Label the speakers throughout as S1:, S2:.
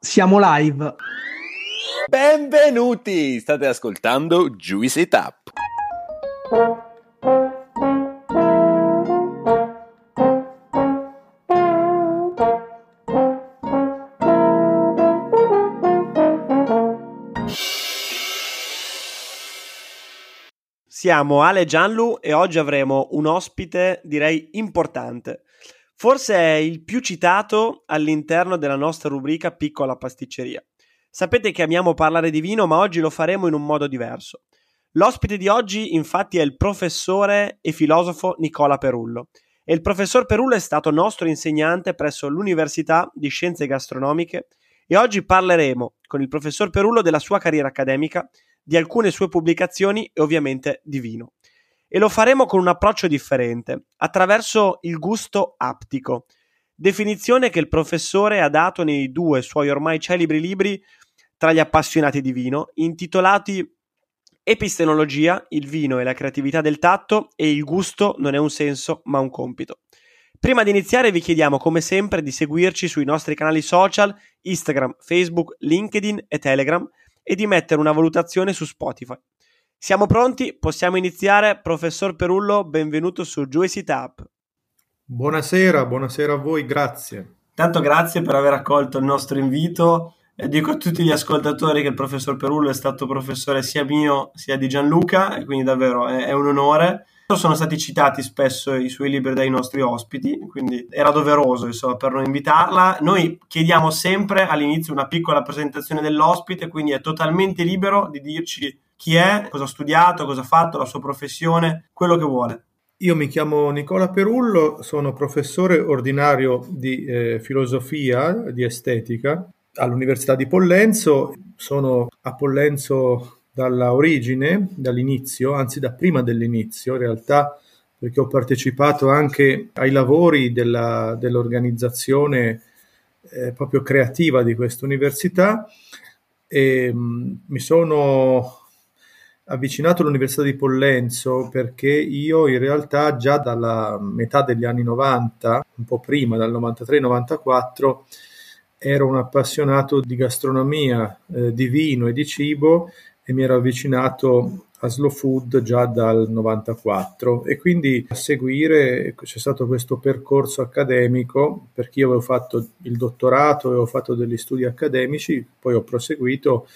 S1: Siamo live.
S2: Benvenuti! State ascoltando Juicy Tap.
S3: Siamo Ale Gianlu e oggi avremo un ospite direi importante. Forse è il più citato all'interno della nostra rubrica Piccola pasticceria. Sapete che amiamo parlare di vino, ma oggi lo faremo in un modo diverso. L'ospite di oggi infatti è il professore e filosofo Nicola Perullo. E il professor Perullo è stato nostro insegnante presso l'Università di Scienze Gastronomiche e oggi parleremo con il professor Perullo della sua carriera accademica di alcune sue pubblicazioni e ovviamente di vino. E lo faremo con un approccio differente, attraverso il gusto aptico, definizione che il professore ha dato nei due suoi ormai celebri libri tra gli appassionati di vino, intitolati Epistenologia, il vino e la creatività del tatto e il gusto non è un senso ma un compito. Prima di iniziare vi chiediamo come sempre di seguirci sui nostri canali social Instagram, Facebook, LinkedIn e Telegram e di mettere una valutazione su Spotify. Siamo pronti? Possiamo iniziare? Professor Perullo, benvenuto su Juicy Tap.
S4: Buonasera, buonasera a voi, grazie.
S3: Tanto grazie per aver accolto il nostro invito e dico a tutti gli ascoltatori che il professor Perullo è stato professore sia mio sia di Gianluca e quindi davvero è, è un onore sono stati citati spesso i suoi libri dai nostri ospiti, quindi era doveroso insomma, per noi invitarla. Noi chiediamo sempre all'inizio una piccola presentazione dell'ospite, quindi è totalmente libero di dirci chi è, cosa ha studiato, cosa ha fatto, la sua professione, quello che vuole.
S4: Io mi chiamo Nicola Perullo, sono professore ordinario di eh, filosofia, di estetica all'Università di Pollenzo. Sono a Pollenzo dalla origine, dall'inizio, anzi da prima dell'inizio in realtà, perché ho partecipato anche ai lavori della, dell'organizzazione eh, proprio creativa di questa università e mh, mm, mi sono avvicinato all'Università di Pollenzo perché io in realtà già dalla metà degli anni 90, un po' prima, dal 93-94, ero un appassionato di gastronomia, eh, di vino e di cibo e mi ero avvicinato a Slow Food già dal 94 e quindi a seguire c'è stato questo percorso accademico perché io avevo fatto il dottorato, avevo fatto degli studi accademici, poi ho proseguito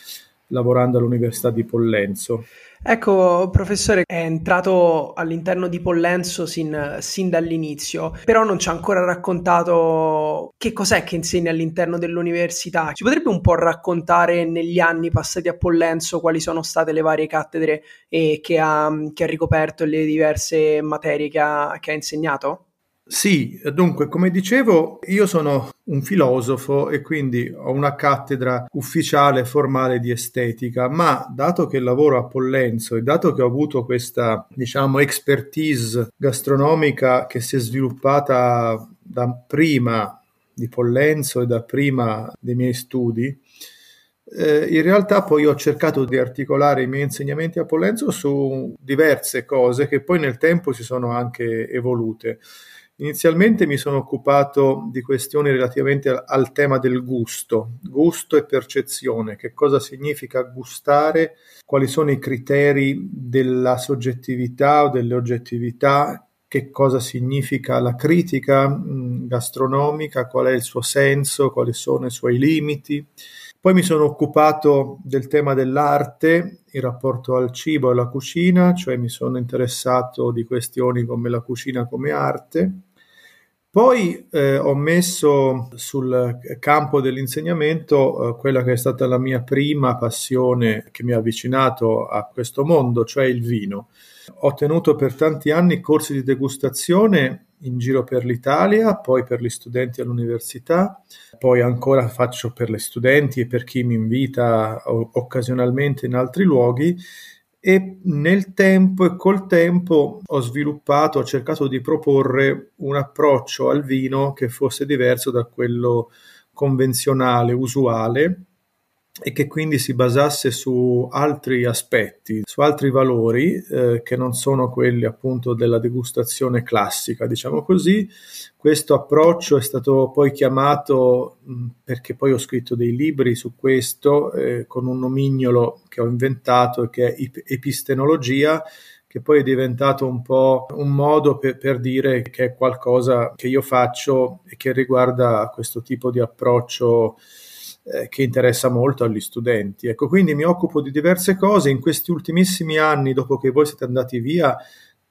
S4: lavorando all'Università di Pollenzo.
S1: Ecco, professore, è entrato all'interno di Pollenzo sin, sin, dall'inizio, però non ci ha ancora raccontato che cos'è che insegna all'interno dell'università. Ci potrebbe un po' raccontare negli anni passati a Pollenzo quali sono state le varie cattedre eh, che, ha, che, ha, ricoperto e le diverse materie che ha, che ha insegnato?
S4: Sì, dunque, come dicevo, io sono un filosofo e quindi ho una cattedra ufficiale formale di estetica, ma dato che lavoro a Pollenzo e dato che ho avuto questa, diciamo, expertise gastronomica che si è sviluppata da prima di Pollenzo e da prima dei miei studi, eh, in realtà poi ho cercato di articolare i miei insegnamenti a Pollenzo su diverse cose che poi nel tempo si sono anche evolute. Inizialmente mi sono occupato di questioni relativamente al, al, tema del gusto, gusto e percezione, che cosa significa gustare, quali sono i criteri della soggettività o delle oggettività, che cosa significa la critica mh, gastronomica, qual è il suo senso, quali sono i suoi limiti. Poi mi sono occupato del tema dell'arte, il rapporto al cibo e alla cucina, cioè mi sono interessato di questioni come la cucina come arte. Poi eh, ho messo sul campo dell'insegnamento eh, quella che è stata la mia prima passione che mi ha avvicinato a questo mondo, cioè il vino. Ho tenuto per tanti anni corsi di degustazione in giro per l'Italia, poi per gli studenti all'università, poi ancora faccio per gli studenti e per chi mi invita occasionalmente in altri luoghi e nel tempo e col tempo ho sviluppato, ho cercato di proporre un approccio al vino che fosse diverso da quello convenzionale, usuale e che quindi si basasse su altri aspetti, su altri valori eh, che non sono quelli appunto della degustazione classica, diciamo così. Questo approccio è stato poi chiamato, perché poi ho scritto dei libri su questo, eh, con un nomignolo che ho inventato che è epistenologia, che poi è diventato un po' un modo per, per, dire che è qualcosa che io faccio e che riguarda questo tipo di approccio eh, che interessa molto agli studenti. Ecco, quindi mi occupo di diverse cose. In questi ultimissimi anni, dopo che voi siete andati via,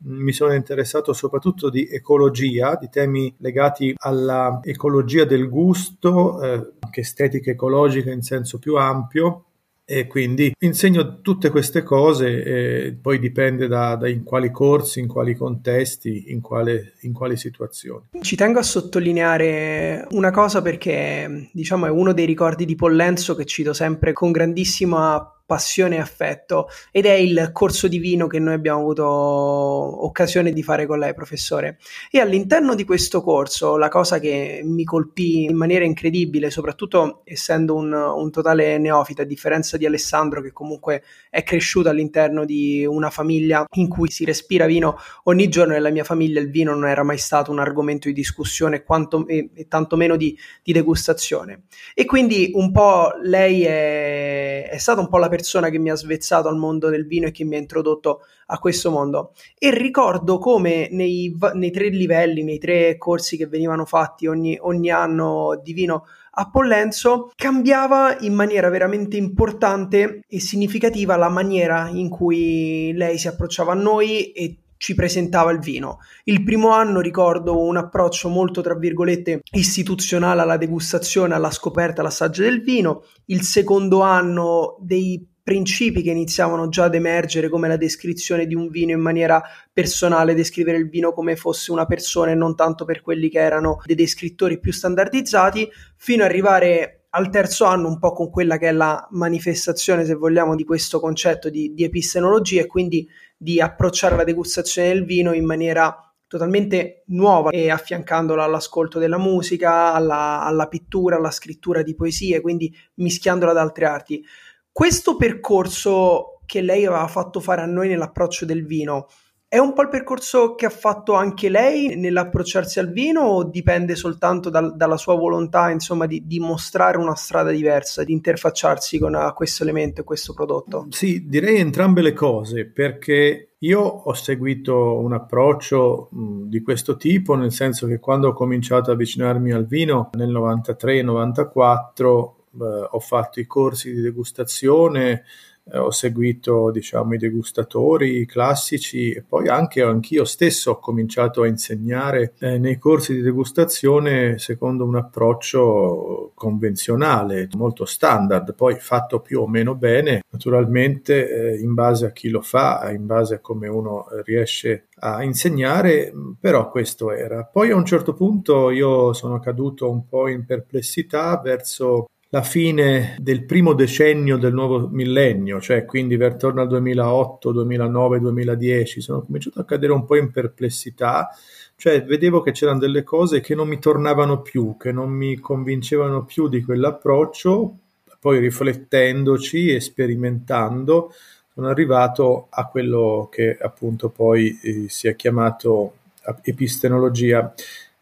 S4: mi sono interessato soprattutto di ecologia, di temi legati alla ecologia del gusto, eh, anche estetica ecologica in senso più ampio, e quindi insegno tutte queste cose poi dipende da, da in quali corsi, in quali contesti, in, quale, in quali situazioni.
S1: Ci tengo a sottolineare una cosa perché diciamo è uno dei ricordi di Pollenzo che cito sempre con grandissima passione e affetto ed è il corso di vino che noi abbiamo avuto occasione di fare con lei, professore. E all'interno di questo corso la cosa che mi colpì in maniera incredibile, soprattutto essendo un, un totale neofita, a differenza di Alessandro che comunque è cresciuto all'interno di una famiglia in cui si respira vino ogni giorno, nella mia famiglia il vino non era mai stato un argomento di discussione quanto, e, e tantomeno di, di degustazione. E quindi un po' lei è, è stata un po' la persona persona che mi ha svezzato al mondo del vino e che mi ha introdotto a questo mondo. E ricordo come nei, nei tre livelli, nei tre corsi che venivano fatti ogni, ogni anno di vino a Pollenzo cambiava in maniera veramente importante e significativa la maniera in cui lei si approcciava a noi e ci presentava il vino. Il primo anno ricordo un approccio molto, tra virgolette, istituzionale alla degustazione, alla scoperta, all'assaggio del vino. Il secondo anno dei principi che iniziavano già ad emergere come la descrizione di un vino in maniera personale, descrivere il vino come fosse una persona e non tanto per quelli che erano dei descrittori più standardizzati, fino ad arrivare al terzo anno un po' con quella che è la manifestazione, se vogliamo, di questo concetto di, di epistenologia e quindi di approcciare la degustazione del vino in maniera totalmente nuova e affiancandola all'ascolto della musica, alla, alla pittura, alla scrittura di poesie, quindi mischiandola ad altre arti. Questo percorso che lei aveva fatto fare a noi nell'approccio del vino, è un po' il percorso che ha fatto anche lei nell'approcciarsi al vino o dipende soltanto dal, dalla sua volontà, insomma, di, di, mostrare una strada diversa, di interfacciarsi con uh, questo elemento e questo prodotto?
S4: Sì, direi entrambe le cose, perché io ho seguito un approccio mh, di questo tipo, nel senso che quando ho cominciato ad avvicinarmi al vino nel 93-94 eh, ho fatto i corsi di degustazione, eh, ho seguito diciamo, i degustatori classici e poi anche anch'io stesso ho cominciato a insegnare eh, nei corsi di degustazione secondo un approccio convenzionale, molto standard, poi fatto più o meno bene, naturalmente eh, in base a chi lo fa, in base a come uno riesce a insegnare, però questo era. Poi a un certo punto io sono caduto un po' in perplessità verso la fine del primo decennio del nuovo millennio, cioè quindi attorno al 2008, 2009, 2010, sono cominciato a cadere un po' in perplessità, cioè vedevo che c'erano delle cose che non mi tornavano più, che non mi convincevano più di quell'approccio, poi riflettendoci e sperimentando sono arrivato a quello che appunto poi eh, si è chiamato epistenologia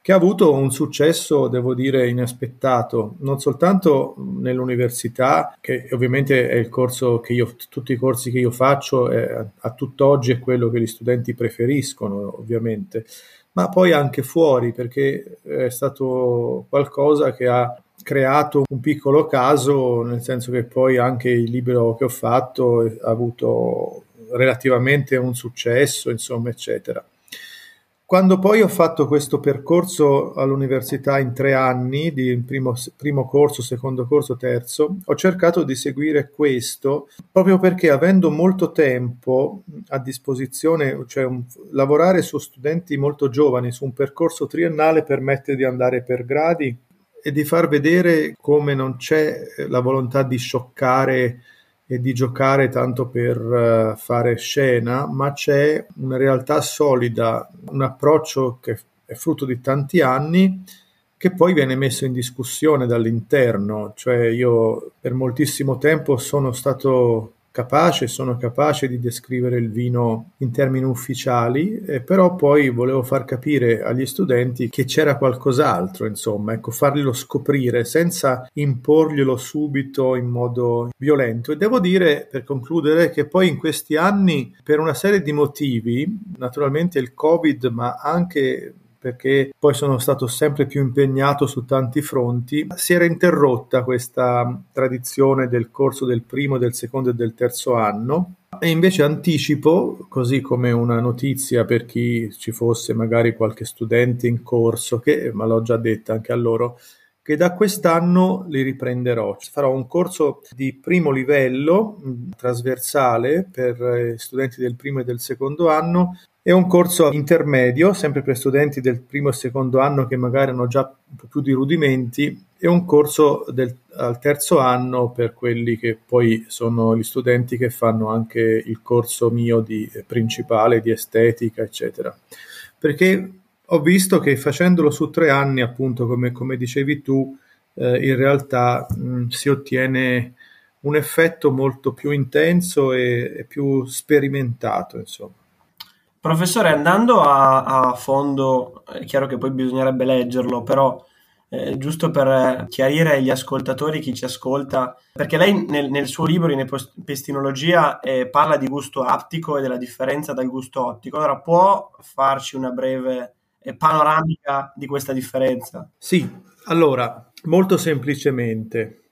S4: che ha avuto un successo, devo dire, inaspettato, non soltanto nell'università, che ovviamente è il corso che io, tutti i corsi che io faccio è, a tutt'oggi è quello che gli studenti preferiscono, ovviamente, ma poi anche fuori, perché è stato qualcosa che ha creato un piccolo caso, nel senso che poi anche il libro che ho fatto ha avuto relativamente un successo, insomma, eccetera. Quando poi ho fatto questo percorso all'università in tre anni, di primo, primo, corso, secondo corso, terzo, ho cercato di seguire questo proprio perché avendo molto tempo a disposizione, cioè un, lavorare su studenti molto giovani, su un percorso triennale permette di andare per gradi e di far vedere come non c'è la volontà di scioccare e di giocare tanto per uh, fare scena, ma c'è una realtà solida, un approccio che è frutto di tanti anni che poi viene messo in discussione dall'interno, cioè io per moltissimo tempo sono stato capace, sono capace di descrivere il vino in termini ufficiali, eh, però poi volevo far capire agli studenti che c'era qualcos'altro, insomma, ecco, farglielo scoprire senza imporglielo subito in modo violento. E devo dire, per concludere, che poi in questi anni, per una serie di motivi, naturalmente il Covid, ma anche perché poi sono stato sempre più impegnato su tanti fronti, si era interrotta questa tradizione del corso del primo, del secondo e del terzo anno e invece anticipo, così come una notizia per chi ci fosse magari qualche studente in corso, che ma l'ho già detta anche a loro, che da quest'anno li riprenderò. Farò un corso di primo livello trasversale per studenti del primo e del secondo anno è un corso intermedio, sempre per studenti del primo e secondo anno che magari hanno già un po' più di rudimenti, e un corso del, al terzo anno per quelli che poi sono gli studenti che fanno anche il corso mio di principale, di estetica, eccetera. Perché ho visto che facendolo su tre anni, appunto, come, come dicevi tu, eh, in realtà mh, si ottiene un effetto molto più intenso e, e più sperimentato, insomma.
S3: Professore, andando a, a, fondo, è chiaro che poi bisognerebbe leggerlo, però eh, giusto per chiarire agli ascoltatori, chi ci ascolta, perché lei nel, nel suo libro in epestinologia eh, parla di gusto aptico e della differenza dal gusto ottico. Allora, può farci una breve eh, panoramica di questa differenza?
S4: Sì, allora, molto semplicemente,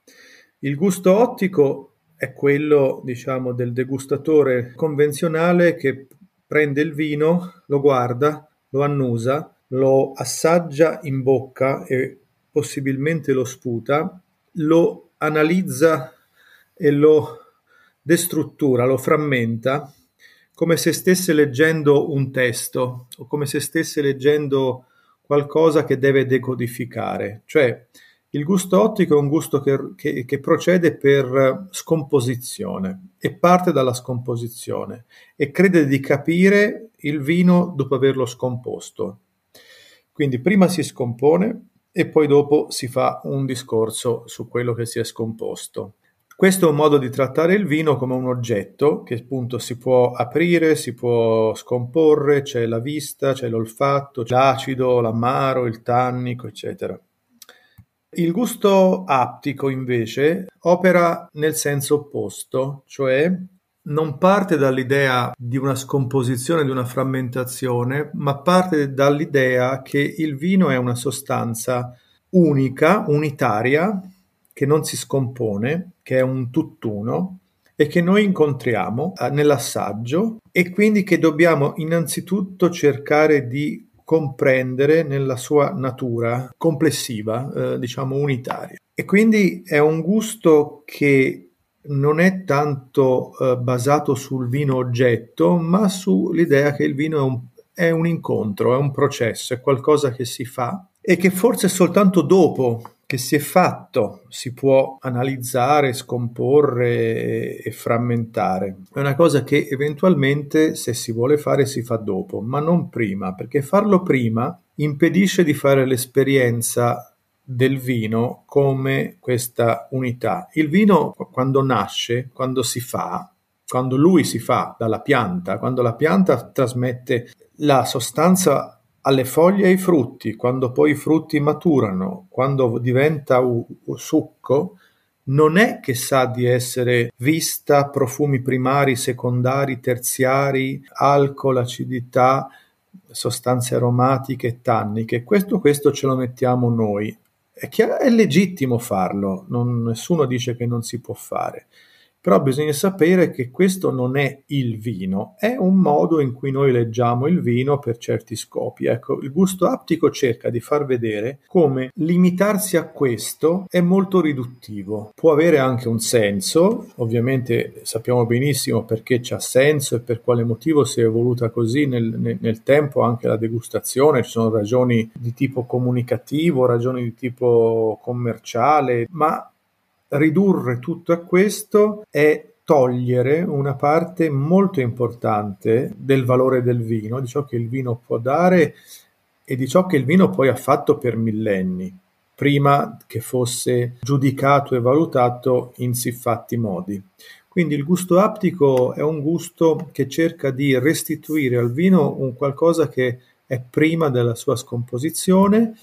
S4: il gusto ottico è quello, diciamo, del degustatore convenzionale che prende il vino, lo guarda, lo annusa, lo assaggia in bocca e possibilmente lo sputa, lo analizza e lo destruttura, lo frammenta come se stesse leggendo un testo o come se stesse leggendo qualcosa che deve decodificare. Cioè, il gusto ottico è un gusto che, che, che, procede per scomposizione e parte dalla scomposizione e crede di capire il vino dopo averlo scomposto. Quindi prima si scompone e poi dopo si fa un discorso su quello che si è scomposto. Questo è un modo di trattare il vino come un oggetto che appunto si può aprire, si può scomporre, c'è la vista, c'è l'olfatto, c'è l'acido, l'amaro, il tannico, eccetera. Il gusto aptico invece opera nel senso opposto, cioè non parte dall'idea di una scomposizione, di una frammentazione, ma parte dall'idea che il vino è una sostanza unica, unitaria, che non si scompone, che è un tutt'uno e che noi incontriamo eh, nell'assaggio e quindi che dobbiamo innanzitutto cercare di comprendere nella sua natura complessiva, eh, diciamo unitaria. E quindi è un gusto che non è tanto eh, basato sul vino oggetto, ma sull'idea che il vino è un, è un incontro, è un processo, è qualcosa che si fa e che forse soltanto dopo che si è fatto si può analizzare, scomporre e, frammentare. È una cosa che eventualmente se si vuole fare si fa dopo, ma non prima, perché farlo prima impedisce di fare l'esperienza del vino come questa unità. Il vino quando nasce, quando si fa, quando lui si fa dalla pianta, quando la pianta trasmette la sostanza alle foglie e ai frutti, quando poi i frutti maturano, quando diventa u- succo, non è che sa di essere vista profumi primari, secondari, terziari, alcol, acidità, sostanze aromatiche e tanniche. Questo, questo ce lo mettiamo noi. È, chiaro, è legittimo farlo, non, nessuno dice che non si può fare. Però bisogna sapere che questo non è il vino, è un modo in cui noi leggiamo il vino per certi scopi. Ecco, il gusto aptico cerca di far vedere come limitarsi a questo è molto riduttivo. Può avere anche un senso, ovviamente sappiamo benissimo perché c'ha senso e per quale motivo si è evoluta così nel, nel, nel tempo anche la degustazione, ci sono ragioni di tipo comunicativo, ragioni di tipo commerciale, ma ridurre tutto a questo è togliere una parte molto importante del valore del vino, di ciò che il vino può dare e di ciò che il vino poi ha fatto per millenni, prima che fosse giudicato e valutato in siffatti modi. Quindi il gusto aptico è un gusto che cerca di restituire al vino un qualcosa che è prima della sua scomposizione,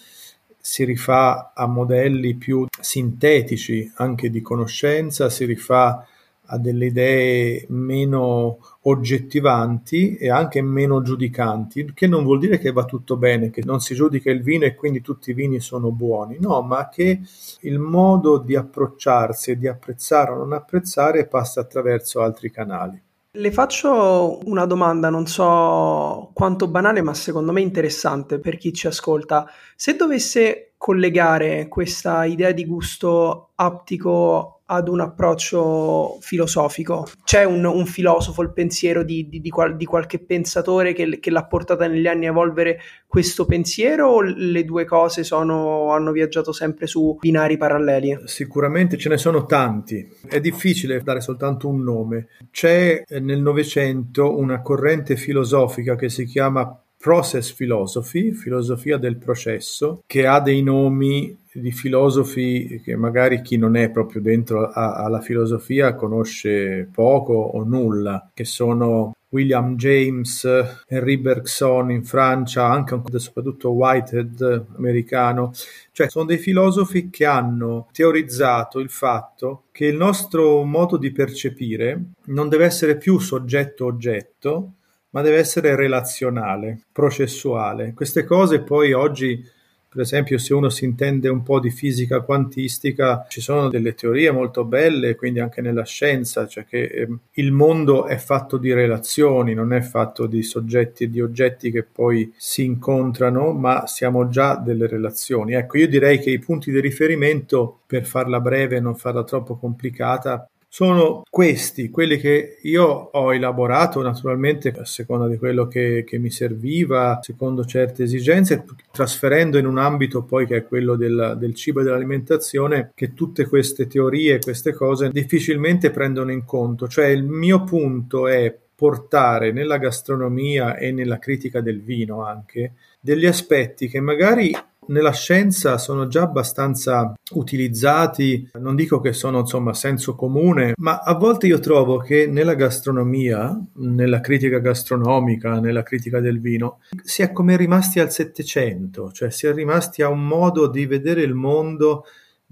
S4: si rifà a modelli più sintetici anche di conoscenza, si rifà a delle idee meno oggettivanti e anche meno giudicanti, che non vuol dire che va tutto bene, che non si giudica il vino e quindi tutti i vini sono buoni, no, ma che il modo di approcciarsi e di apprezzare o non apprezzare passa attraverso altri canali.
S1: Le faccio una domanda, non so quanto banale, ma secondo me interessante per chi ci ascolta. Se dovesse collegare questa idea di gusto aptico ad un approccio filosofico. C'è un, un filosofo, il pensiero di, di, di, qual, di qualche pensatore che, che, l'ha portata negli anni a evolvere questo pensiero o le due cose sono, hanno viaggiato sempre su binari paralleli?
S4: Sicuramente ce ne sono tanti, è difficile dare soltanto un nome. C'è nel Novecento una corrente filosofica che si chiama Process Philosophy, filosofia del processo, che ha dei nomi di filosofi che magari chi non è proprio dentro a, alla filosofia conosce poco o nulla, che sono William James, Henri Bergson in Francia, anche soprattutto Whitehead americano, cioè sono dei filosofi che hanno teorizzato il fatto che il nostro modo di percepire non deve essere più soggetto-oggetto, ma deve essere relazionale, processuale. Queste cose poi oggi, per esempio, se uno si intende un po' di fisica quantistica, ci sono delle teorie molto belle, quindi anche nella scienza, cioè che eh, il mondo è fatto di relazioni, non è fatto di soggetti e di oggetti che poi si incontrano, ma siamo già delle relazioni. Ecco, io direi che i punti di riferimento, per farla breve e non farla troppo complicata, sono questi, quelli che io ho elaborato naturalmente a seconda di quello che, che, mi serviva, secondo certe esigenze, trasferendo in un ambito poi che è quello del, del cibo e dell'alimentazione, che tutte queste teorie, queste cose difficilmente prendono in conto. Cioè il mio punto è portare nella gastronomia e nella critica del vino anche degli aspetti che magari nella scienza sono già abbastanza utilizzati, non dico che sono insomma senso comune, ma a volte io trovo che nella gastronomia, nella critica gastronomica, nella critica del vino, si è come rimasti al Settecento, cioè si è rimasti a un modo di vedere il mondo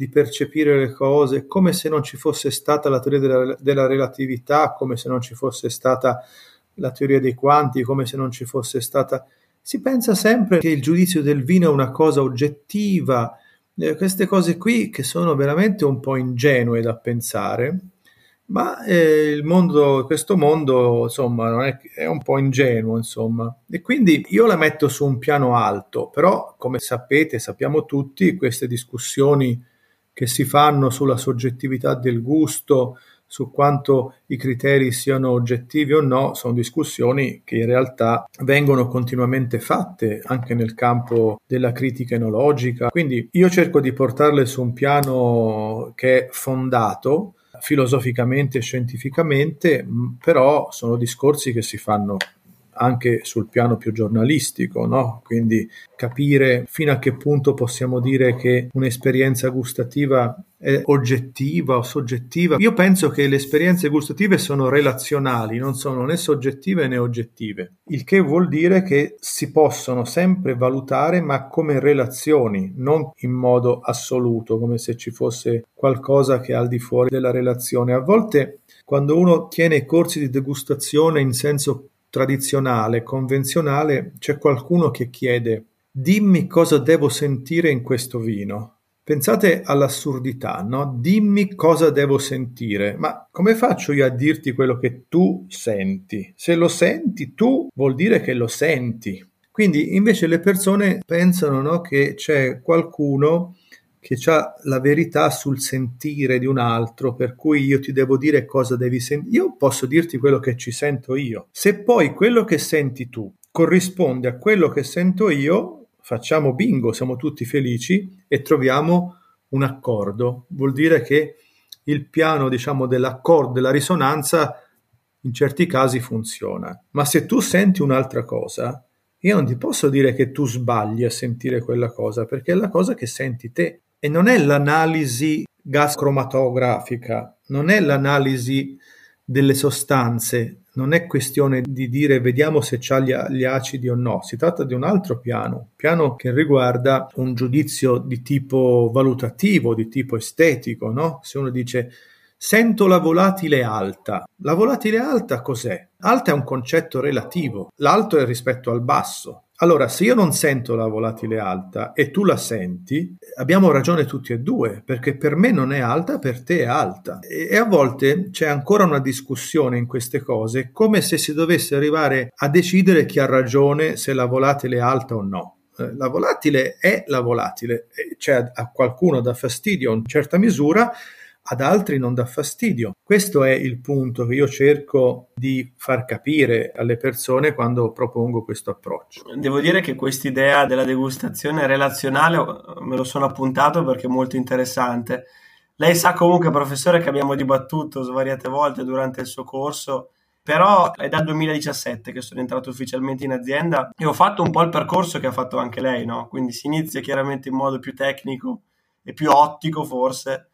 S4: di percepire le cose come se non ci fosse stata la teoria della, della relatività, come se non ci fosse stata la teoria dei quanti, come se non ci fosse stata. Si pensa sempre che il giudizio del vino è una cosa oggettiva, eh, queste cose qui che sono veramente un po' ingenue da pensare, ma eh, il mondo, questo mondo insomma è, è, un po' ingenuo insomma. E quindi io la metto su un piano alto però come sapete sappiamo tutti queste discussioni che si fanno sulla soggettività del gusto su quanto i criteri siano oggettivi o no sono discussioni che in realtà vengono continuamente fatte anche nel campo della critica enologica. Quindi io cerco di portarle su un piano che è fondato filosoficamente e scientificamente, però sono discorsi che si fanno anche sul piano più giornalistico, no? quindi capire fino a che punto possiamo dire che un'esperienza gustativa è oggettiva o soggettiva. Io penso che le esperienze gustative sono relazionali, non sono né soggettive né oggettive, il che vuol dire che si possono sempre valutare ma come relazioni, non in modo assoluto, come se ci fosse qualcosa che è al di fuori della relazione. A volte quando uno tiene corsi di degustazione in senso tradizionale, convenzionale, c'è qualcuno che chiede dimmi cosa devo sentire in questo vino. Pensate all'assurdità, no? Dimmi cosa devo sentire. Ma come faccio io a dirti quello che tu senti? Se lo senti tu, vuol dire che lo senti. Quindi invece le persone pensano no, che c'è qualcuno che ha la verità sul sentire di un altro, per cui io ti devo dire cosa devi sentire. Io posso dirti quello che ci sento io. Se poi quello che senti tu corrisponde a quello che sento io, facciamo bingo, siamo tutti felici e troviamo un accordo. Vuol dire che il piano, diciamo, dell'accordo, della risonanza, in certi casi funziona. Ma se tu senti un'altra cosa, io non ti posso dire che tu sbagli a sentire quella cosa, perché è la cosa che senti te e non è l'analisi gas cromatografica, non è l'analisi delle sostanze, non è questione di dire vediamo se c'ha gli, gli, acidi o no, si tratta di un altro piano, piano che riguarda un giudizio di tipo valutativo, di tipo estetico, no? Se uno dice sento la volatile alta, la volatile alta cos'è? Alta è un concetto relativo, l'alto è rispetto al basso, allora, se io non sento la volatile alta e tu la senti, abbiamo ragione tutti e due, perché per me non è alta, per te è alta. E, e a volte c'è ancora una discussione in queste cose, come se si dovesse arrivare a decidere chi ha ragione se la volatile è alta o no. Eh, la volatile è la volatile, cioè a qualcuno dà fastidio in certa misura, ad altri non dà fastidio. Questo è il punto che io cerco di far capire alle persone quando propongo questo approccio.
S3: Devo dire che quest'idea della degustazione relazionale me lo sono appuntato perché è molto interessante. Lei sa comunque, professore, che abbiamo dibattuto svariate volte durante il suo corso però è dal 2017 che sono entrato ufficialmente in azienda e ho fatto un po' il percorso che ha fatto anche lei, no? Quindi si inizia chiaramente in modo più tecnico e più ottico forse,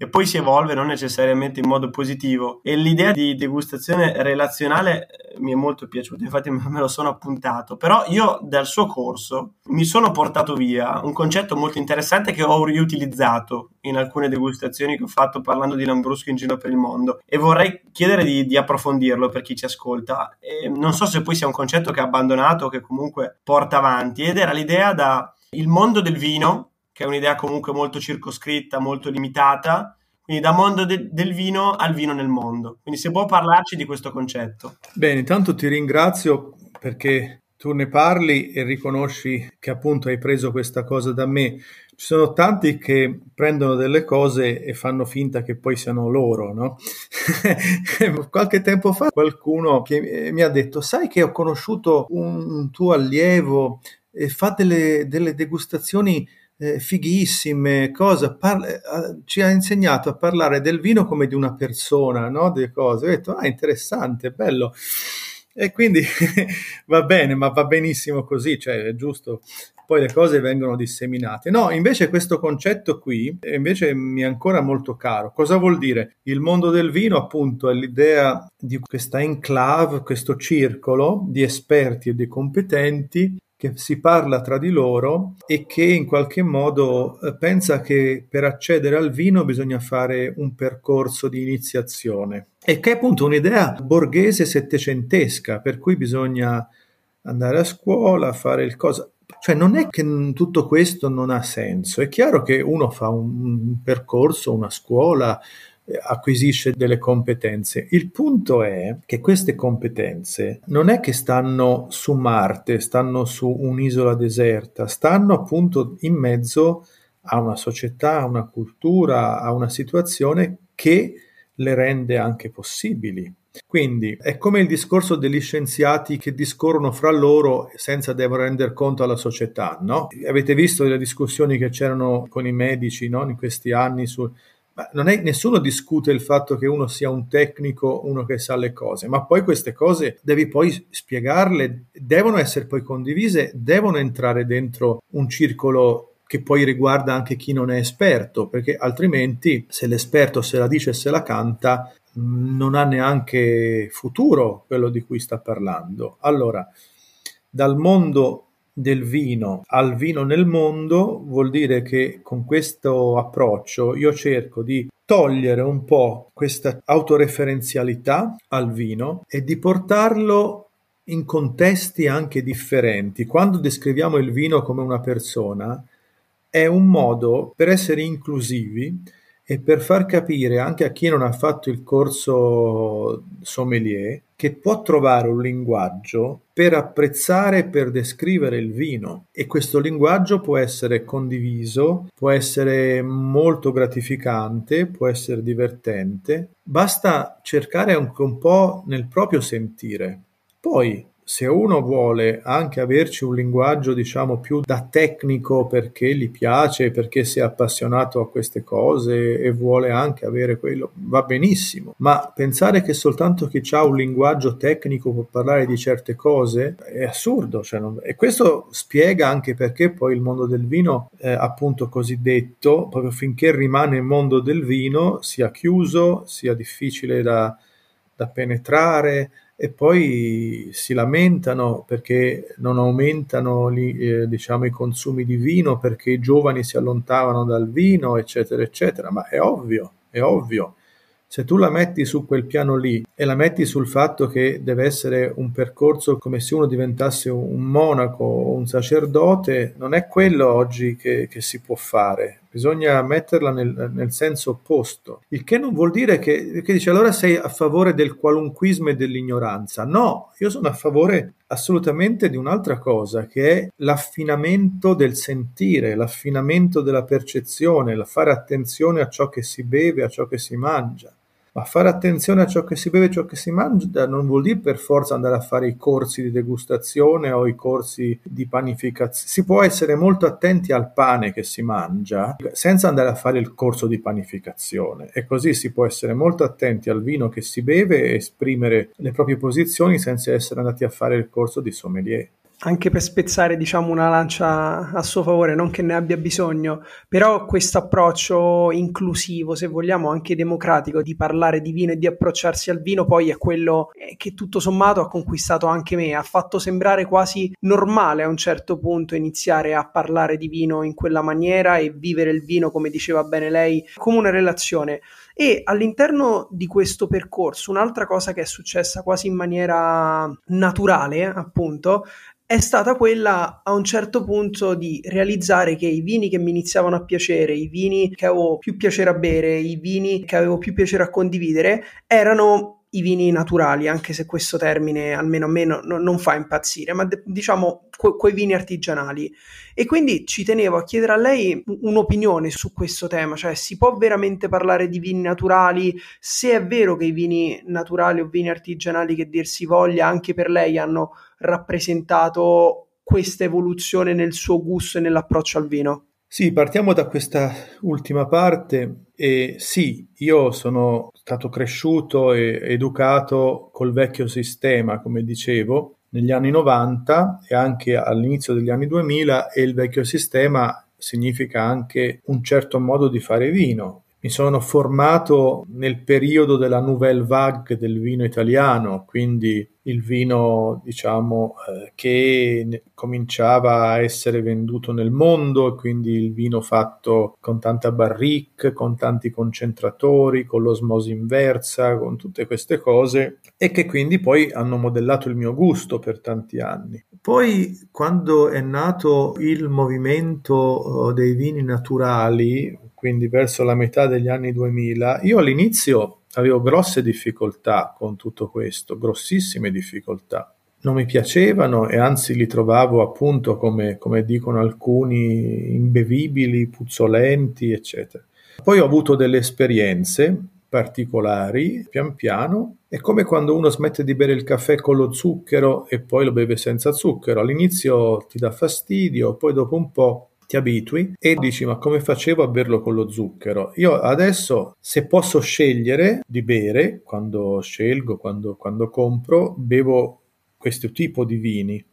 S3: e poi si evolve non necessariamente in modo positivo. E l'idea di degustazione relazionale eh, mi è molto piaciuta infatti me lo sono appuntato. Però io dal suo corso mi sono portato via un concetto molto interessante che ho riutilizzato in alcune degustazioni che ho fatto parlando di Lambrusco in giro per il mondo. E vorrei chiedere di, di approfondirlo per chi ci ascolta. E non so se poi sia un concetto che ha abbandonato o che comunque porta avanti. Ed era l'idea da il mondo del vino che è un'idea comunque molto circoscritta, molto limitata, quindi da mondo de- del vino al vino nel mondo. Quindi se può parlarci di questo concetto.
S4: Bene, intanto ti ringrazio perché tu ne parli e riconosci che appunto hai preso questa cosa da me. Ci sono tanti che prendono delle cose e fanno finta che poi siano loro, no? Qualche tempo fa qualcuno mi ha detto, sai che ho conosciuto un tuo allievo e fa delle, delle degustazioni eh, fighissime, cosa, parla, eh, ci ha insegnato a parlare del vino come di una persona, no? Delle cose. Ho detto, ah, interessante, bello. E quindi va bene, ma va benissimo così, cioè è giusto. Poi le cose vengono disseminate. No, invece questo concetto qui invece mi è ancora molto caro. Cosa vuol dire? Il mondo del vino, appunto, è l'idea di questa enclave, questo circolo di esperti e di competenti che si parla tra di loro e che in qualche modo eh, pensa che per accedere al vino bisogna fare un percorso di iniziazione e che è appunto un'idea borghese settecentesca per cui bisogna andare a scuola, fare il cosa. Cioè non è che tutto questo non ha senso, è chiaro che uno fa un percorso, una scuola, acquisisce delle competenze. Il punto è che queste competenze non è che stanno su Marte, stanno su un'isola deserta, stanno appunto in mezzo a una società, a una cultura, a una situazione che le rende anche possibili. Quindi è come il discorso degli scienziati che discorrono fra loro senza devono rendere conto alla società, no? Avete visto le discussioni che c'erano con i medici no? in questi anni su ma non è, nessuno discute il fatto che uno sia un tecnico, uno che sa le cose, ma poi queste cose devi poi spiegarle, devono essere poi condivise, devono entrare dentro un circolo che poi riguarda anche chi non è esperto, perché altrimenti se l'esperto se la dice e se la canta non ha neanche futuro quello di cui sta parlando. Allora, dal mondo del vino al vino nel mondo vuol dire che con questo approccio io cerco di togliere un po' questa autoreferenzialità al vino e di portarlo in contesti anche differenti. Quando descriviamo il vino come una persona, è un modo per essere inclusivi e per far capire anche a chi non ha fatto il corso sommelier che può trovare un linguaggio per apprezzare e per descrivere il vino e questo linguaggio può essere condiviso, può essere molto gratificante, può essere divertente, basta cercare anche un po' nel proprio sentire. Poi se uno vuole anche averci un linguaggio diciamo più da tecnico perché gli piace, perché si è appassionato a queste cose e vuole anche avere quello, va benissimo, ma pensare che soltanto chi ha un linguaggio tecnico può parlare di certe cose è assurdo, cioè non... e questo spiega anche perché poi il mondo del vino, eh, appunto cosiddetto, proprio finché rimane il mondo del vino, sia chiuso, sia difficile da, da penetrare, e poi si lamentano perché non aumentano gli, eh, diciamo, i consumi di vino perché i giovani si allontanano dal vino, eccetera, eccetera. Ma è ovvio, è ovvio. Se tu la metti su quel piano lì e la metti sul fatto che deve essere un percorso come se uno diventasse un monaco o un sacerdote, non è quello oggi che, che si può fare bisogna metterla nel, nel, senso opposto, il che non vuol dire che, che dice allora sei a favore del qualunquismo e dell'ignoranza. No, io sono a favore assolutamente di un'altra cosa, che è l'affinamento del sentire, l'affinamento della percezione, la fare attenzione a ciò che si beve, a ciò che si mangia. Ma fare attenzione a ciò che si beve e ciò che si mangia non vuol dire per forza andare a fare i corsi di degustazione o i corsi di panificazione. Si può essere molto attenti al pane che si mangia senza andare a fare il corso di panificazione e così si può essere molto attenti al vino che si beve e esprimere le proprie posizioni senza essere andati a fare il corso di sommelier
S1: anche per spezzare diciamo una lancia a suo favore, non che ne abbia bisogno, però questo approccio inclusivo, se vogliamo anche democratico, di parlare di vino e di approcciarsi al vino, poi è quello che tutto sommato ha conquistato anche me, ha fatto sembrare quasi normale a un certo punto iniziare a parlare di vino in quella maniera e vivere il vino, come diceva bene lei, come una relazione. E all'interno di questo percorso, un'altra cosa che è successa quasi in maniera naturale, appunto, è stata quella a un certo punto di realizzare che i vini che mi iniziavano a piacere, i vini che avevo più piacere a bere, i vini che avevo più piacere a condividere, erano i vini naturali, anche se questo termine almeno a me no, no, non fa impazzire, ma de- diciamo que- quei vini artigianali. E quindi ci tenevo a chiedere a lei un'opinione su questo tema, cioè si può veramente parlare di vini naturali, se è vero che i vini naturali o vini artigianali che dir si voglia anche per lei hanno rappresentato questa evoluzione nel suo gusto e nell'approccio al vino?
S4: Sì, partiamo da questa ultima parte e sì, io sono stato cresciuto e educato col vecchio sistema, come dicevo, negli anni 90 e anche all'inizio degli anni 2000 e il vecchio sistema significa anche un certo modo di fare vino, mi sono formato nel periodo della nouvelle vague del vino italiano, quindi il vino, diciamo, eh, che cominciava a essere venduto nel mondo, quindi il vino fatto con tanta barrique, con tanti concentratori, con l'osmosi inversa, con tutte queste cose e che quindi poi hanno modellato il mio gusto per tanti anni. Poi quando è nato il movimento eh, dei vini naturali, quindi verso la metà degli anni 2000, io all'inizio avevo grosse difficoltà con tutto questo, grossissime difficoltà. Non mi piacevano e anzi li trovavo appunto, come, come dicono alcuni, imbevibili, puzzolenti, eccetera. Poi ho avuto delle esperienze particolari, pian piano, è come quando uno smette di bere il caffè con lo zucchero e poi lo beve senza zucchero. All'inizio ti dà fastidio, poi dopo un po' ti abitui e dici ma come facevo a berlo con lo zucchero? Io adesso se posso scegliere di bere, quando scelgo, quando, quando compro, bevo questo tipo di vini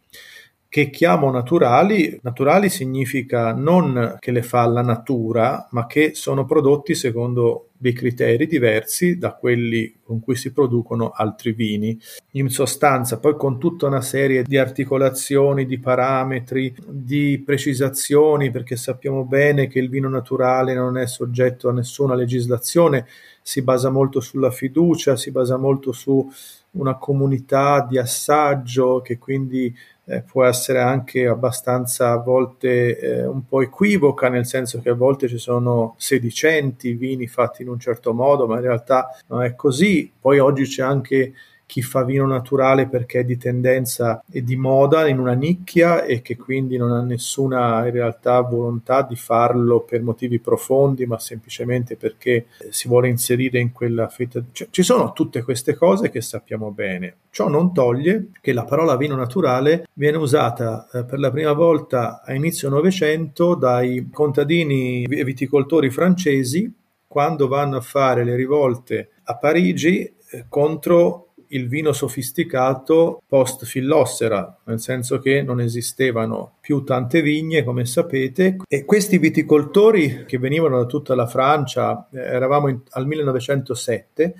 S4: che chiamo naturali. Naturali significa non che le fa la natura, ma che sono prodotti secondo dei criteri diversi da quelli con cui si producono altri vini. In sostanza, poi con tutta una serie di articolazioni, di parametri, di precisazioni, perché sappiamo bene che il vino naturale non è soggetto a nessuna legislazione, si basa molto sulla fiducia, si basa molto su una comunità di assaggio che quindi eh, può essere anche abbastanza a volte eh, un po' equivoca, nel senso che a volte ci sono sedicenti vini fatti in un certo modo, ma in realtà non è così. Poi oggi c'è anche chi fa vino naturale perché è di tendenza e di moda in una nicchia e che quindi non ha nessuna in realtà volontà di farlo per motivi profondi, ma semplicemente perché si vuole inserire in quella fetta. Cioè, ci sono tutte queste cose che sappiamo bene. Ciò non toglie che la parola vino naturale viene usata eh, per la prima volta a inizio Novecento dai contadini viticoltori francesi quando vanno a fare le rivolte a Parigi eh, contro il vino sofisticato post fillossera, nel senso che non esistevano più tante vigne, come sapete, e questi viticoltori che venivano da tutta la Francia, eh, eravamo in, al 1907,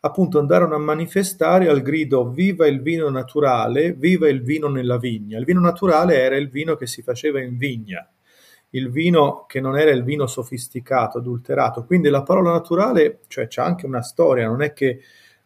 S4: appunto andarono a manifestare al grido viva il vino naturale, viva il vino nella vigna. Il vino naturale era il vino che si faceva in vigna, il vino che non era il vino sofisticato, adulterato. Quindi la parola naturale, cioè c'è anche una storia, non è che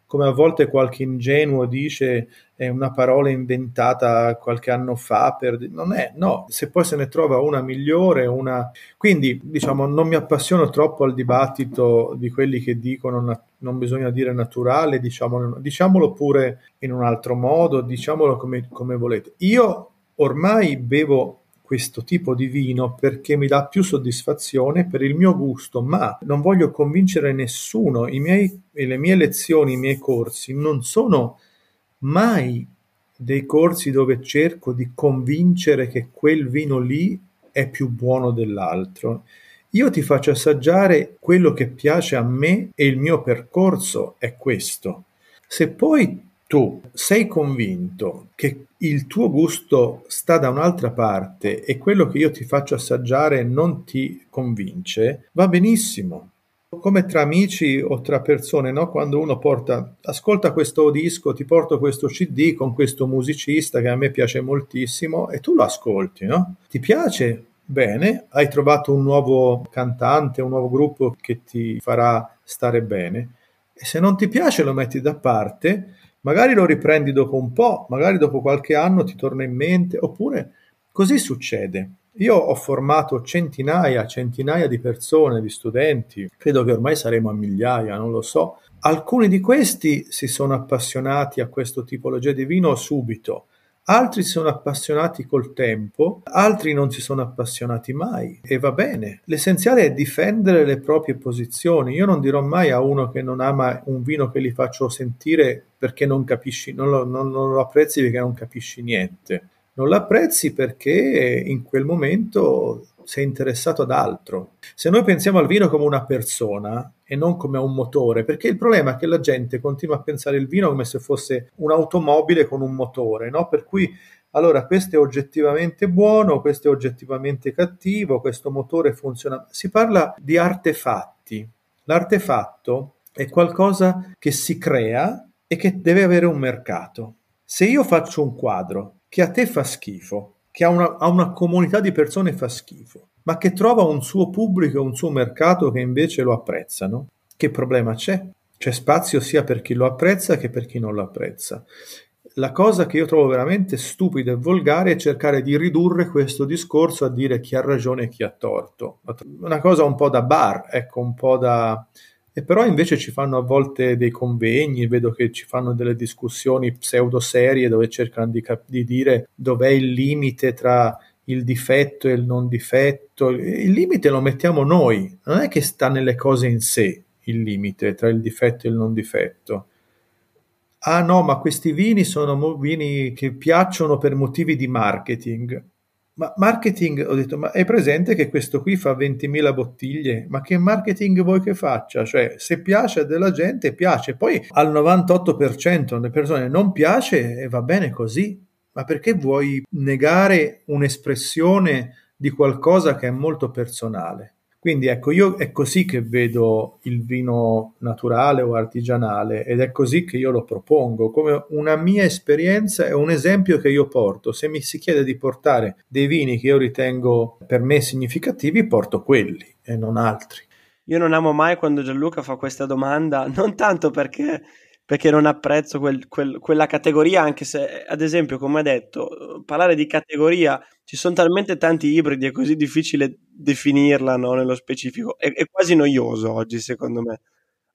S4: come a volte qualche ingenuo dice è una parola inventata qualche anno fa per... non è, no, se poi se ne trova una migliore, una... quindi diciamo non mi appassiono troppo al dibattito di quelli che dicono na- non bisogna dire naturale, diciamolo, diciamolo pure in un altro modo, diciamolo come, come volete. Io ormai bevo questo tipo di vino perché mi dà più soddisfazione per il mio gusto, ma non voglio convincere nessuno. I miei, le mie lezioni, i miei corsi non sono mai dei corsi dove cerco di convincere che quel vino lì è più buono dell'altro. Io ti faccio assaggiare quello che piace a me e il mio percorso è questo. Se poi tu sei convinto che il tuo gusto sta da un'altra parte e quello che io ti faccio assaggiare non ti convince, va benissimo. Come tra amici o tra persone, no? quando uno porta, ascolta questo disco, ti porto questo CD con questo musicista che a me piace moltissimo e tu lo ascolti, no? Ti piace? Bene, hai trovato un nuovo cantante, un nuovo gruppo che ti farà stare bene. E se non ti piace lo metti da parte Magari lo riprendi dopo un po', magari dopo qualche anno ti torna in mente, oppure così succede. Io ho formato centinaia, centinaia di persone, di studenti, credo che ormai saremo a migliaia, non lo so. Alcuni di questi si sono appassionati a questo tipologia di vino subito, altri si sono appassionati col tempo, altri non si sono appassionati mai e va bene. L'essenziale è difendere le proprie posizioni. Io non dirò mai a uno che non ama un vino che gli faccio sentire perché non capisci, non lo, non, non lo apprezzi perché non capisci niente. Non lo apprezzi perché in quel momento sei interessato ad altro. Se noi pensiamo al vino come una persona e non come un motore, perché il problema è che la gente continua a pensare il vino come se fosse un'automobile con un motore, no? Per cui allora questo è oggettivamente buono, questo è oggettivamente cattivo, questo motore funziona. Si parla di artefatti. L'artefatto è qualcosa che si crea e che deve avere un mercato. Se io faccio un quadro che a te fa schifo, che a una, a una comunità di persone fa schifo, ma che trova un suo pubblico un suo mercato che invece lo apprezzano, che problema c'è? C'è spazio sia per chi lo apprezza che per chi non lo apprezza. La cosa che io trovo veramente stupida e volgare è cercare di ridurre questo discorso a dire chi ha ragione e chi ha torto. Una cosa un po' da bar, ecco, un po' da, e però invece ci fanno a volte dei convegni, vedo che ci fanno delle discussioni pseudo serie dove cercano di, cap- di dire dov'è il limite tra il difetto e il non difetto. Il limite lo mettiamo noi, non è che sta nelle cose in sé il limite tra il difetto e il non difetto. Ah no, ma questi vini sono vini che piacciono per motivi di marketing. Ma marketing, ho detto, ma è presente che questo qui fa 20.000 bottiglie? Ma che marketing vuoi che faccia? Cioè, se piace della gente, piace. Poi al 98% delle persone non piace e va bene così. Ma perché vuoi negare un'espressione di qualcosa che è molto personale? Quindi ecco, io è così che vedo il vino naturale o artigianale ed è così che io lo propongo, come una mia esperienza e un esempio che io porto. Se mi si chiede di portare dei vini che io ritengo per me significativi, porto quelli e non altri.
S3: Io non amo mai quando Gianluca fa questa domanda, non tanto perché perché non apprezzo quel, quel, quella categoria, anche se, ad esempio, come ha detto, parlare di categoria, ci sono talmente tanti ibridi, è così difficile definirla no, nello specifico, è, è, quasi noioso oggi, secondo me,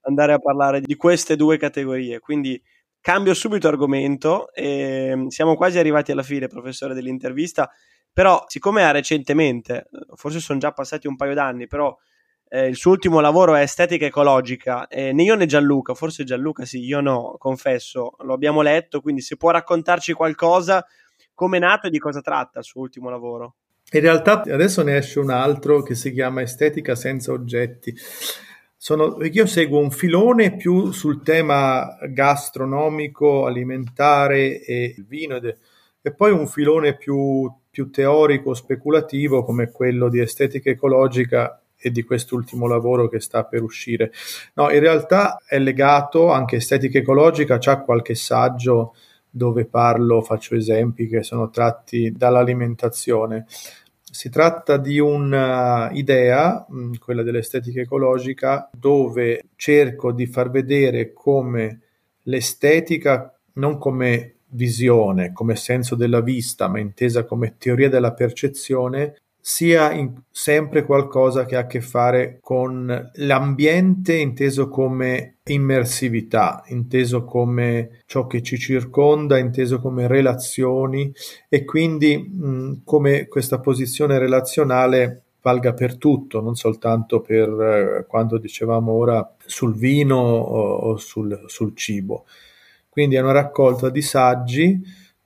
S3: andare a parlare di queste due categorie, quindi Cambio subito argomento e siamo quasi arrivati alla fine, professore, dell'intervista. Però, siccome ha recentemente, forse sono già passati un paio d'anni, però eh, il suo ultimo lavoro è estetica ecologica, eh, né io né Gianluca, forse Gianluca sì, io no, confesso, lo abbiamo letto, quindi se può raccontarci qualcosa, come è nato e di cosa tratta il suo ultimo lavoro.
S4: In realtà adesso ne esce un altro che si chiama Estetica senza oggetti. Sono, io seguo un filone più sul tema gastronomico, alimentare e vino ed, e poi un filone più, più teorico, speculativo come quello di estetica ecologica e di quest'ultimo lavoro che sta per uscire. No, in realtà è legato anche estetica ecologica, c'è qualche saggio dove parlo, faccio esempi che sono tratti dall'alimentazione. Si tratta di un'idea, mm, quella dell'estetica ecologica, dove cerco di far vedere come l'estetica, non come visione, come senso della vista, ma intesa come teoria della percezione, sia in, sempre qualcosa che ha a che fare con l'ambiente inteso come immersività, inteso come ciò che ci circonda, inteso come relazioni e quindi mh, come questa posizione relazionale valga per tutto, non soltanto per eh, quando dicevamo ora sul vino o, o sul, sul cibo. Quindi è una raccolta di saggi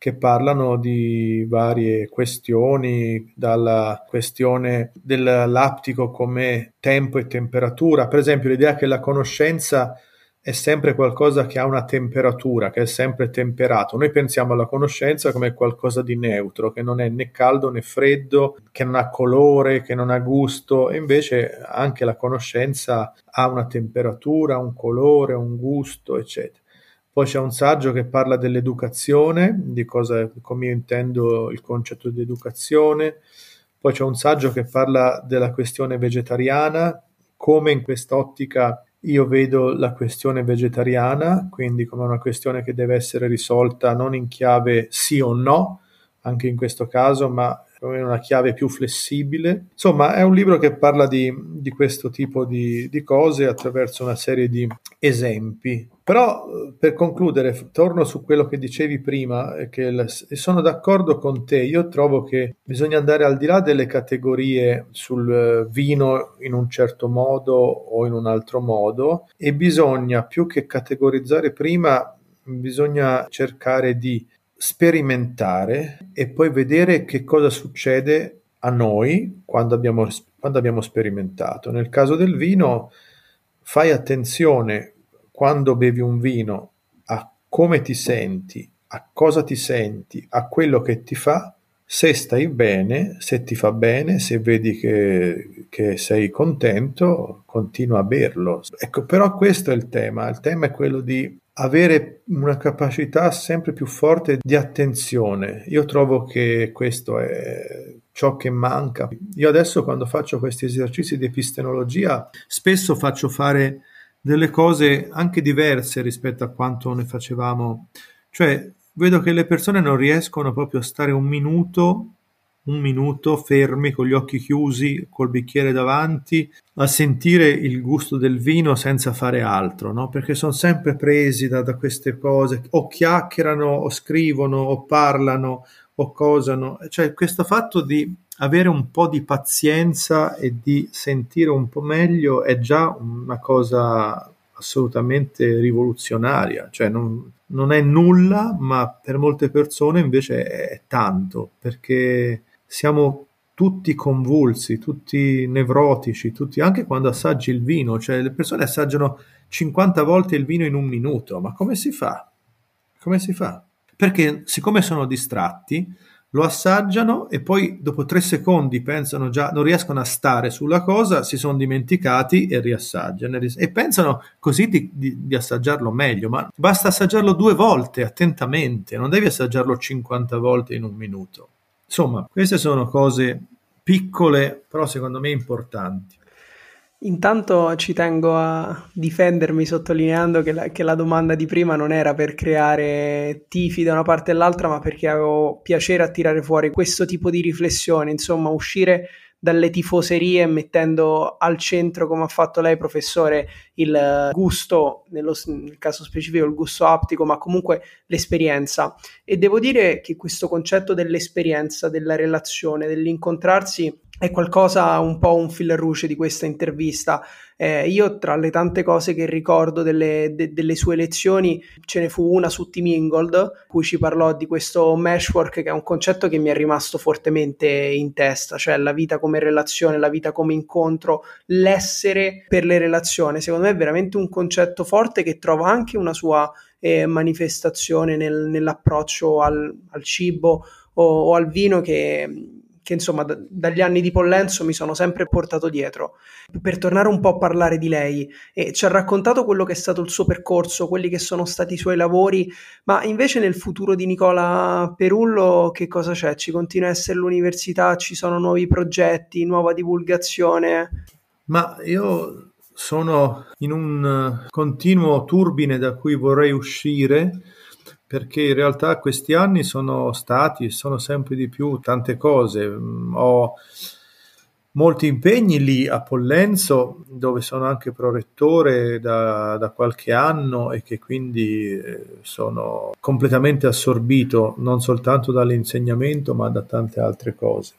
S4: che parlano di varie questioni, dalla questione dell'aptico come tempo e temperatura, per esempio l'idea che la conoscenza è sempre qualcosa che ha una temperatura, che è sempre temperato. Noi pensiamo alla conoscenza come qualcosa di neutro, che non è né caldo né freddo, che non ha colore, che non ha gusto, e invece anche la conoscenza ha una temperatura, un colore, un gusto, eccetera. Poi c'è un saggio che parla dell'educazione, di cosa, come io intendo il concetto di educazione. Poi c'è un saggio che parla della questione vegetariana, come in quest'ottica io vedo la questione vegetariana, quindi come una questione che deve essere risolta non in chiave sì o no, anche in questo caso, ma in una chiave più flessibile. Insomma, è un libro che parla di, di questo tipo di, di, cose attraverso una serie di esempi. Però, per concludere, torno su quello che dicevi prima, che il, sono d'accordo con te. Io trovo che bisogna andare al di là delle categorie sul vino in un certo modo o in un altro modo e bisogna, più che categorizzare prima, bisogna cercare di sperimentare e poi vedere che cosa succede a noi quando abbiamo, quando abbiamo sperimentato. Nel caso del vino, fai attenzione quando bevi un vino a come ti senti, a cosa ti senti, a quello che ti fa, se stai bene, se ti fa bene, se vedi che, che sei contento, continua a berlo. Ecco, però questo è il tema, il tema è quello di avere una capacità sempre più forte di attenzione. Io trovo che questo è ciò che manca. Io adesso quando faccio questi esercizi di epistemologia spesso faccio fare delle cose anche diverse rispetto a quanto ne facevamo. Cioè, vedo che le persone non riescono proprio a stare un minuto un minuto fermi con gli occhi chiusi, col bicchiere davanti, a sentire il gusto del vino senza fare altro, no? Perché sono sempre presi da, da queste cose, o chiacchierano, o scrivono, o parlano, o cosano. Cioè, questo fatto di avere un po' di pazienza e di sentire un po' meglio è già una cosa assolutamente rivoluzionaria, cioè non, non è nulla, ma per molte persone invece è tanto, perché siamo tutti convulsi, tutti nevrotici, tutti, anche quando assaggi il vino, cioè le persone assaggiano 50 volte il vino in un minuto, ma come si fa? Come si fa? Perché siccome sono distratti, lo assaggiano e poi dopo tre secondi pensano già, non riescono a stare sulla cosa, si sono dimenticati e riassaggiano e pensano così di, di, di, assaggiarlo meglio, ma basta assaggiarlo due volte attentamente, non devi assaggiarlo 50 volte in un minuto. Insomma, queste sono cose piccole, però secondo me importanti.
S1: Intanto ci tengo a difendermi sottolineando che la, che la, domanda di prima non era per creare tifi da una parte e l'altra, ma perché avevo piacere a tirare fuori questo tipo di riflessione, insomma, uscire dalle tifoserie mettendo al centro, come ha fatto lei professore, il gusto, nello, nel caso specifico il gusto aptico, ma comunque l'esperienza. E devo dire che questo concetto dell'esperienza, della relazione, dell'incontrarsi è qualcosa un po' un fil rouge di questa intervista. Eh, io tra le tante cose che ricordo delle, de, delle, sue lezioni ce ne fu una su Team Ingold, cui ci parlò di questo meshwork che è un concetto che mi è rimasto fortemente in testa, cioè la vita come relazione, la vita come incontro, l'essere per le relazioni. Secondo me è veramente un concetto forte che trova anche una sua eh, manifestazione nel, nell'approccio al, al cibo o, o al vino che che insomma d- dagli anni di Pollenzo mi sono sempre portato dietro. Per tornare un po' a parlare di lei, eh, ci ha raccontato quello che è stato il suo percorso, quelli che sono stati i suoi lavori, ma invece nel futuro di Nicola Perullo che cosa c'è? Ci continua a essere l'università, ci sono nuovi progetti, nuova divulgazione?
S4: Ma io sono in un continuo turbine da cui vorrei uscire perché in realtà questi anni sono stati e sono sempre di più tante cose. Mm, ho molti impegni lì a Pollenzo, dove sono anche prorettore da, da qualche anno e che quindi eh, sono completamente assorbito non soltanto dall'insegnamento ma da tante altre cose.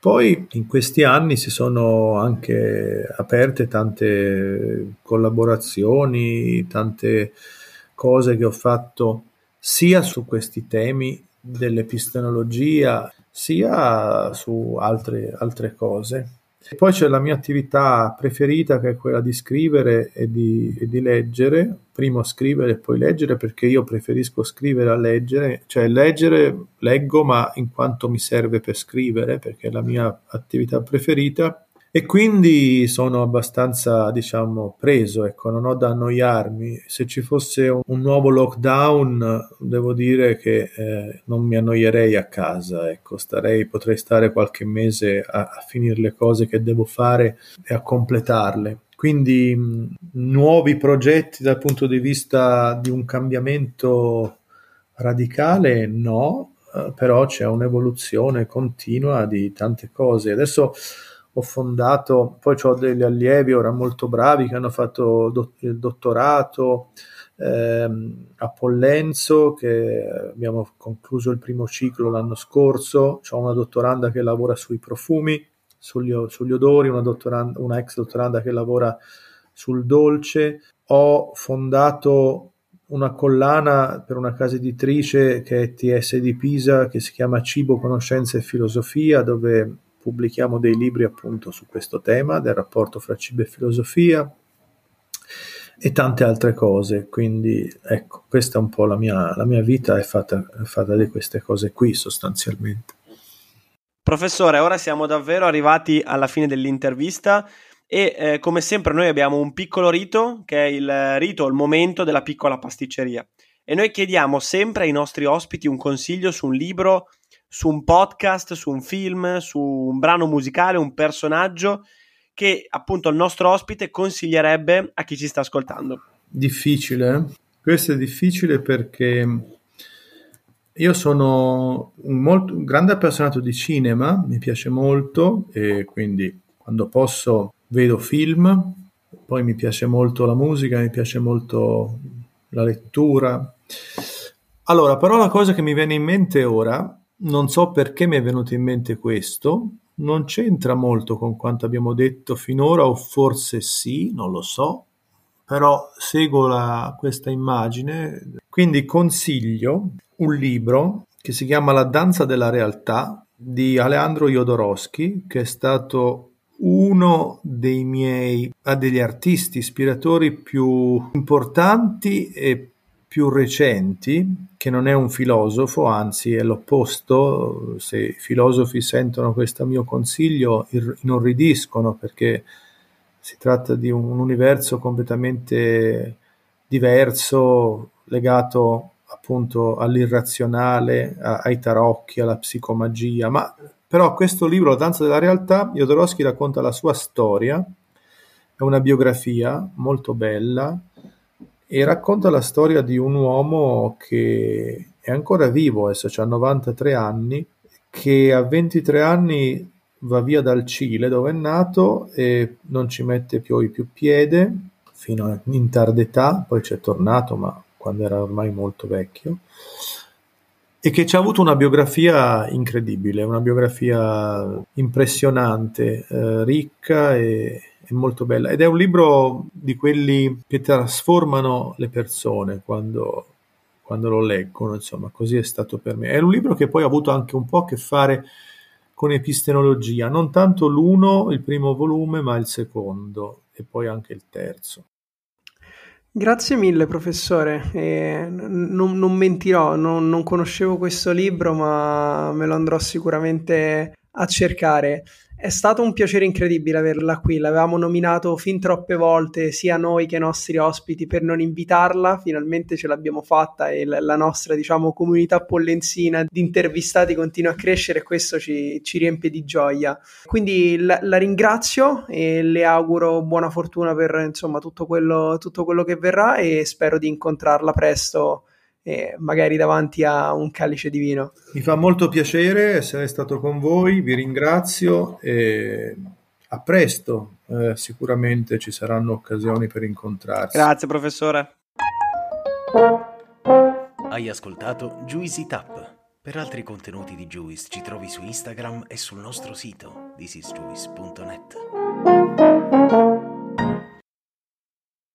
S4: Poi in questi anni si sono anche aperte tante collaborazioni, tante cose che ho fatto sia su questi temi dell'epistemologia, sia su altre, altre cose. E poi c'è la mia attività preferita che è quella di scrivere e di, e di, leggere, primo scrivere e poi leggere perché io preferisco scrivere a leggere, cioè leggere leggo ma in quanto mi serve per scrivere perché è la mia attività preferita e quindi sono abbastanza, diciamo, preso, ecco, non ho da annoiarmi. Se ci fosse un, un nuovo lockdown, devo dire che eh, non mi annoierei a casa, ecco, starei, potrei stare qualche mese a, a finire le cose che devo fare e a completarle. Quindi mh, nuovi progetti dal punto di vista di un cambiamento radicale, no, eh, però c'è un'evoluzione continua di tante cose. Adesso ho fondato, poi ho degli allievi ora molto bravi che hanno fatto il dottorato ehm, a Pollenzo, che abbiamo concluso il primo ciclo l'anno scorso, ho una dottoranda che lavora sui profumi, sugli, sugli odori, una, una ex dottoranda che lavora sul dolce, ho fondato una collana per una casa editrice che è TS di Pisa che si chiama Cibo, Conoscenza e Filosofia, dove pubblichiamo dei libri appunto su questo tema del rapporto fra cibo e filosofia e tante altre cose. Quindi ecco, questa è un po' la mia, la mia vita, è fatta, è fatta di queste cose qui sostanzialmente.
S3: Professore, ora siamo davvero arrivati alla fine dell'intervista e eh, come sempre noi abbiamo un piccolo rito che è il rito, il momento della piccola pasticceria e noi chiediamo sempre ai nostri ospiti un consiglio su un libro su un podcast, su un film, su un brano musicale, un personaggio che appunto il nostro ospite consiglierebbe a chi ci sta ascoltando?
S4: Difficile. Questo è difficile perché io sono un, molto, un grande appassionato di cinema, mi piace molto e quindi quando posso vedo film, poi mi piace molto la musica, mi piace molto la lettura. Allora, però la cosa che mi viene in mente ora non so perché mi è venuto in mente questo, non c'entra molto con quanto abbiamo detto finora, o forse sì, non lo so, però seguo la, questa immagine. Quindi consiglio un libro che si chiama La danza della realtà di Alejandro Jodorowsky, che è stato uno dei miei degli artisti ispiratori più importanti e più recenti, che non è un filosofo, anzi è l'opposto, se i filosofi sentono questo mio consiglio inorridiscono perché si tratta di un universo completamente diverso, legato appunto all'irrazionale, ai tarocchi, alla psicomagia, ma però questo libro, La danza della realtà, Jodorowsky racconta la sua storia, è una biografia molto bella, e racconta la storia di un uomo che è ancora vivo, adesso ha 93 anni, che a 23 anni va via dal Cile dove è nato e non ci mette poi più piede fino in tarda età, poi c'è tornato ma quando era ormai molto vecchio e che ci ha avuto una biografia incredibile, una biografia impressionante, eh, ricca e, e, molto bella. Ed è un libro di quelli che trasformano le persone quando, quando lo leggono, insomma, così è stato per me. È un libro che poi ha avuto anche un po' a che fare con epistemologia, non tanto l'uno, il primo volume, ma il secondo e poi anche il terzo.
S1: Grazie mille professore, eh, non, non, mentirò, non, non conoscevo questo libro ma me lo andrò sicuramente a cercare. È stato un piacere incredibile averla qui, l'avevamo nominato fin troppe volte sia noi che i nostri ospiti per non invitarla, finalmente ce l'abbiamo fatta e la nostra diciamo, comunità pollenzina di intervistati continua a crescere e questo ci, ci riempie di gioia. Quindi la, la, ringrazio e le auguro buona fortuna per insomma, tutto, quello, tutto quello che verrà e spero di incontrarla presto e magari davanti a un calice di vino.
S4: Mi fa molto piacere essere stato con voi, vi ringrazio e a presto, eh, sicuramente ci saranno occasioni per incontrarsi.
S3: Grazie professore.
S5: Hai ascoltato Juicy Tap. Per altri contenuti di Juice ci trovi su Instagram e sul nostro sito thisisjuice.net.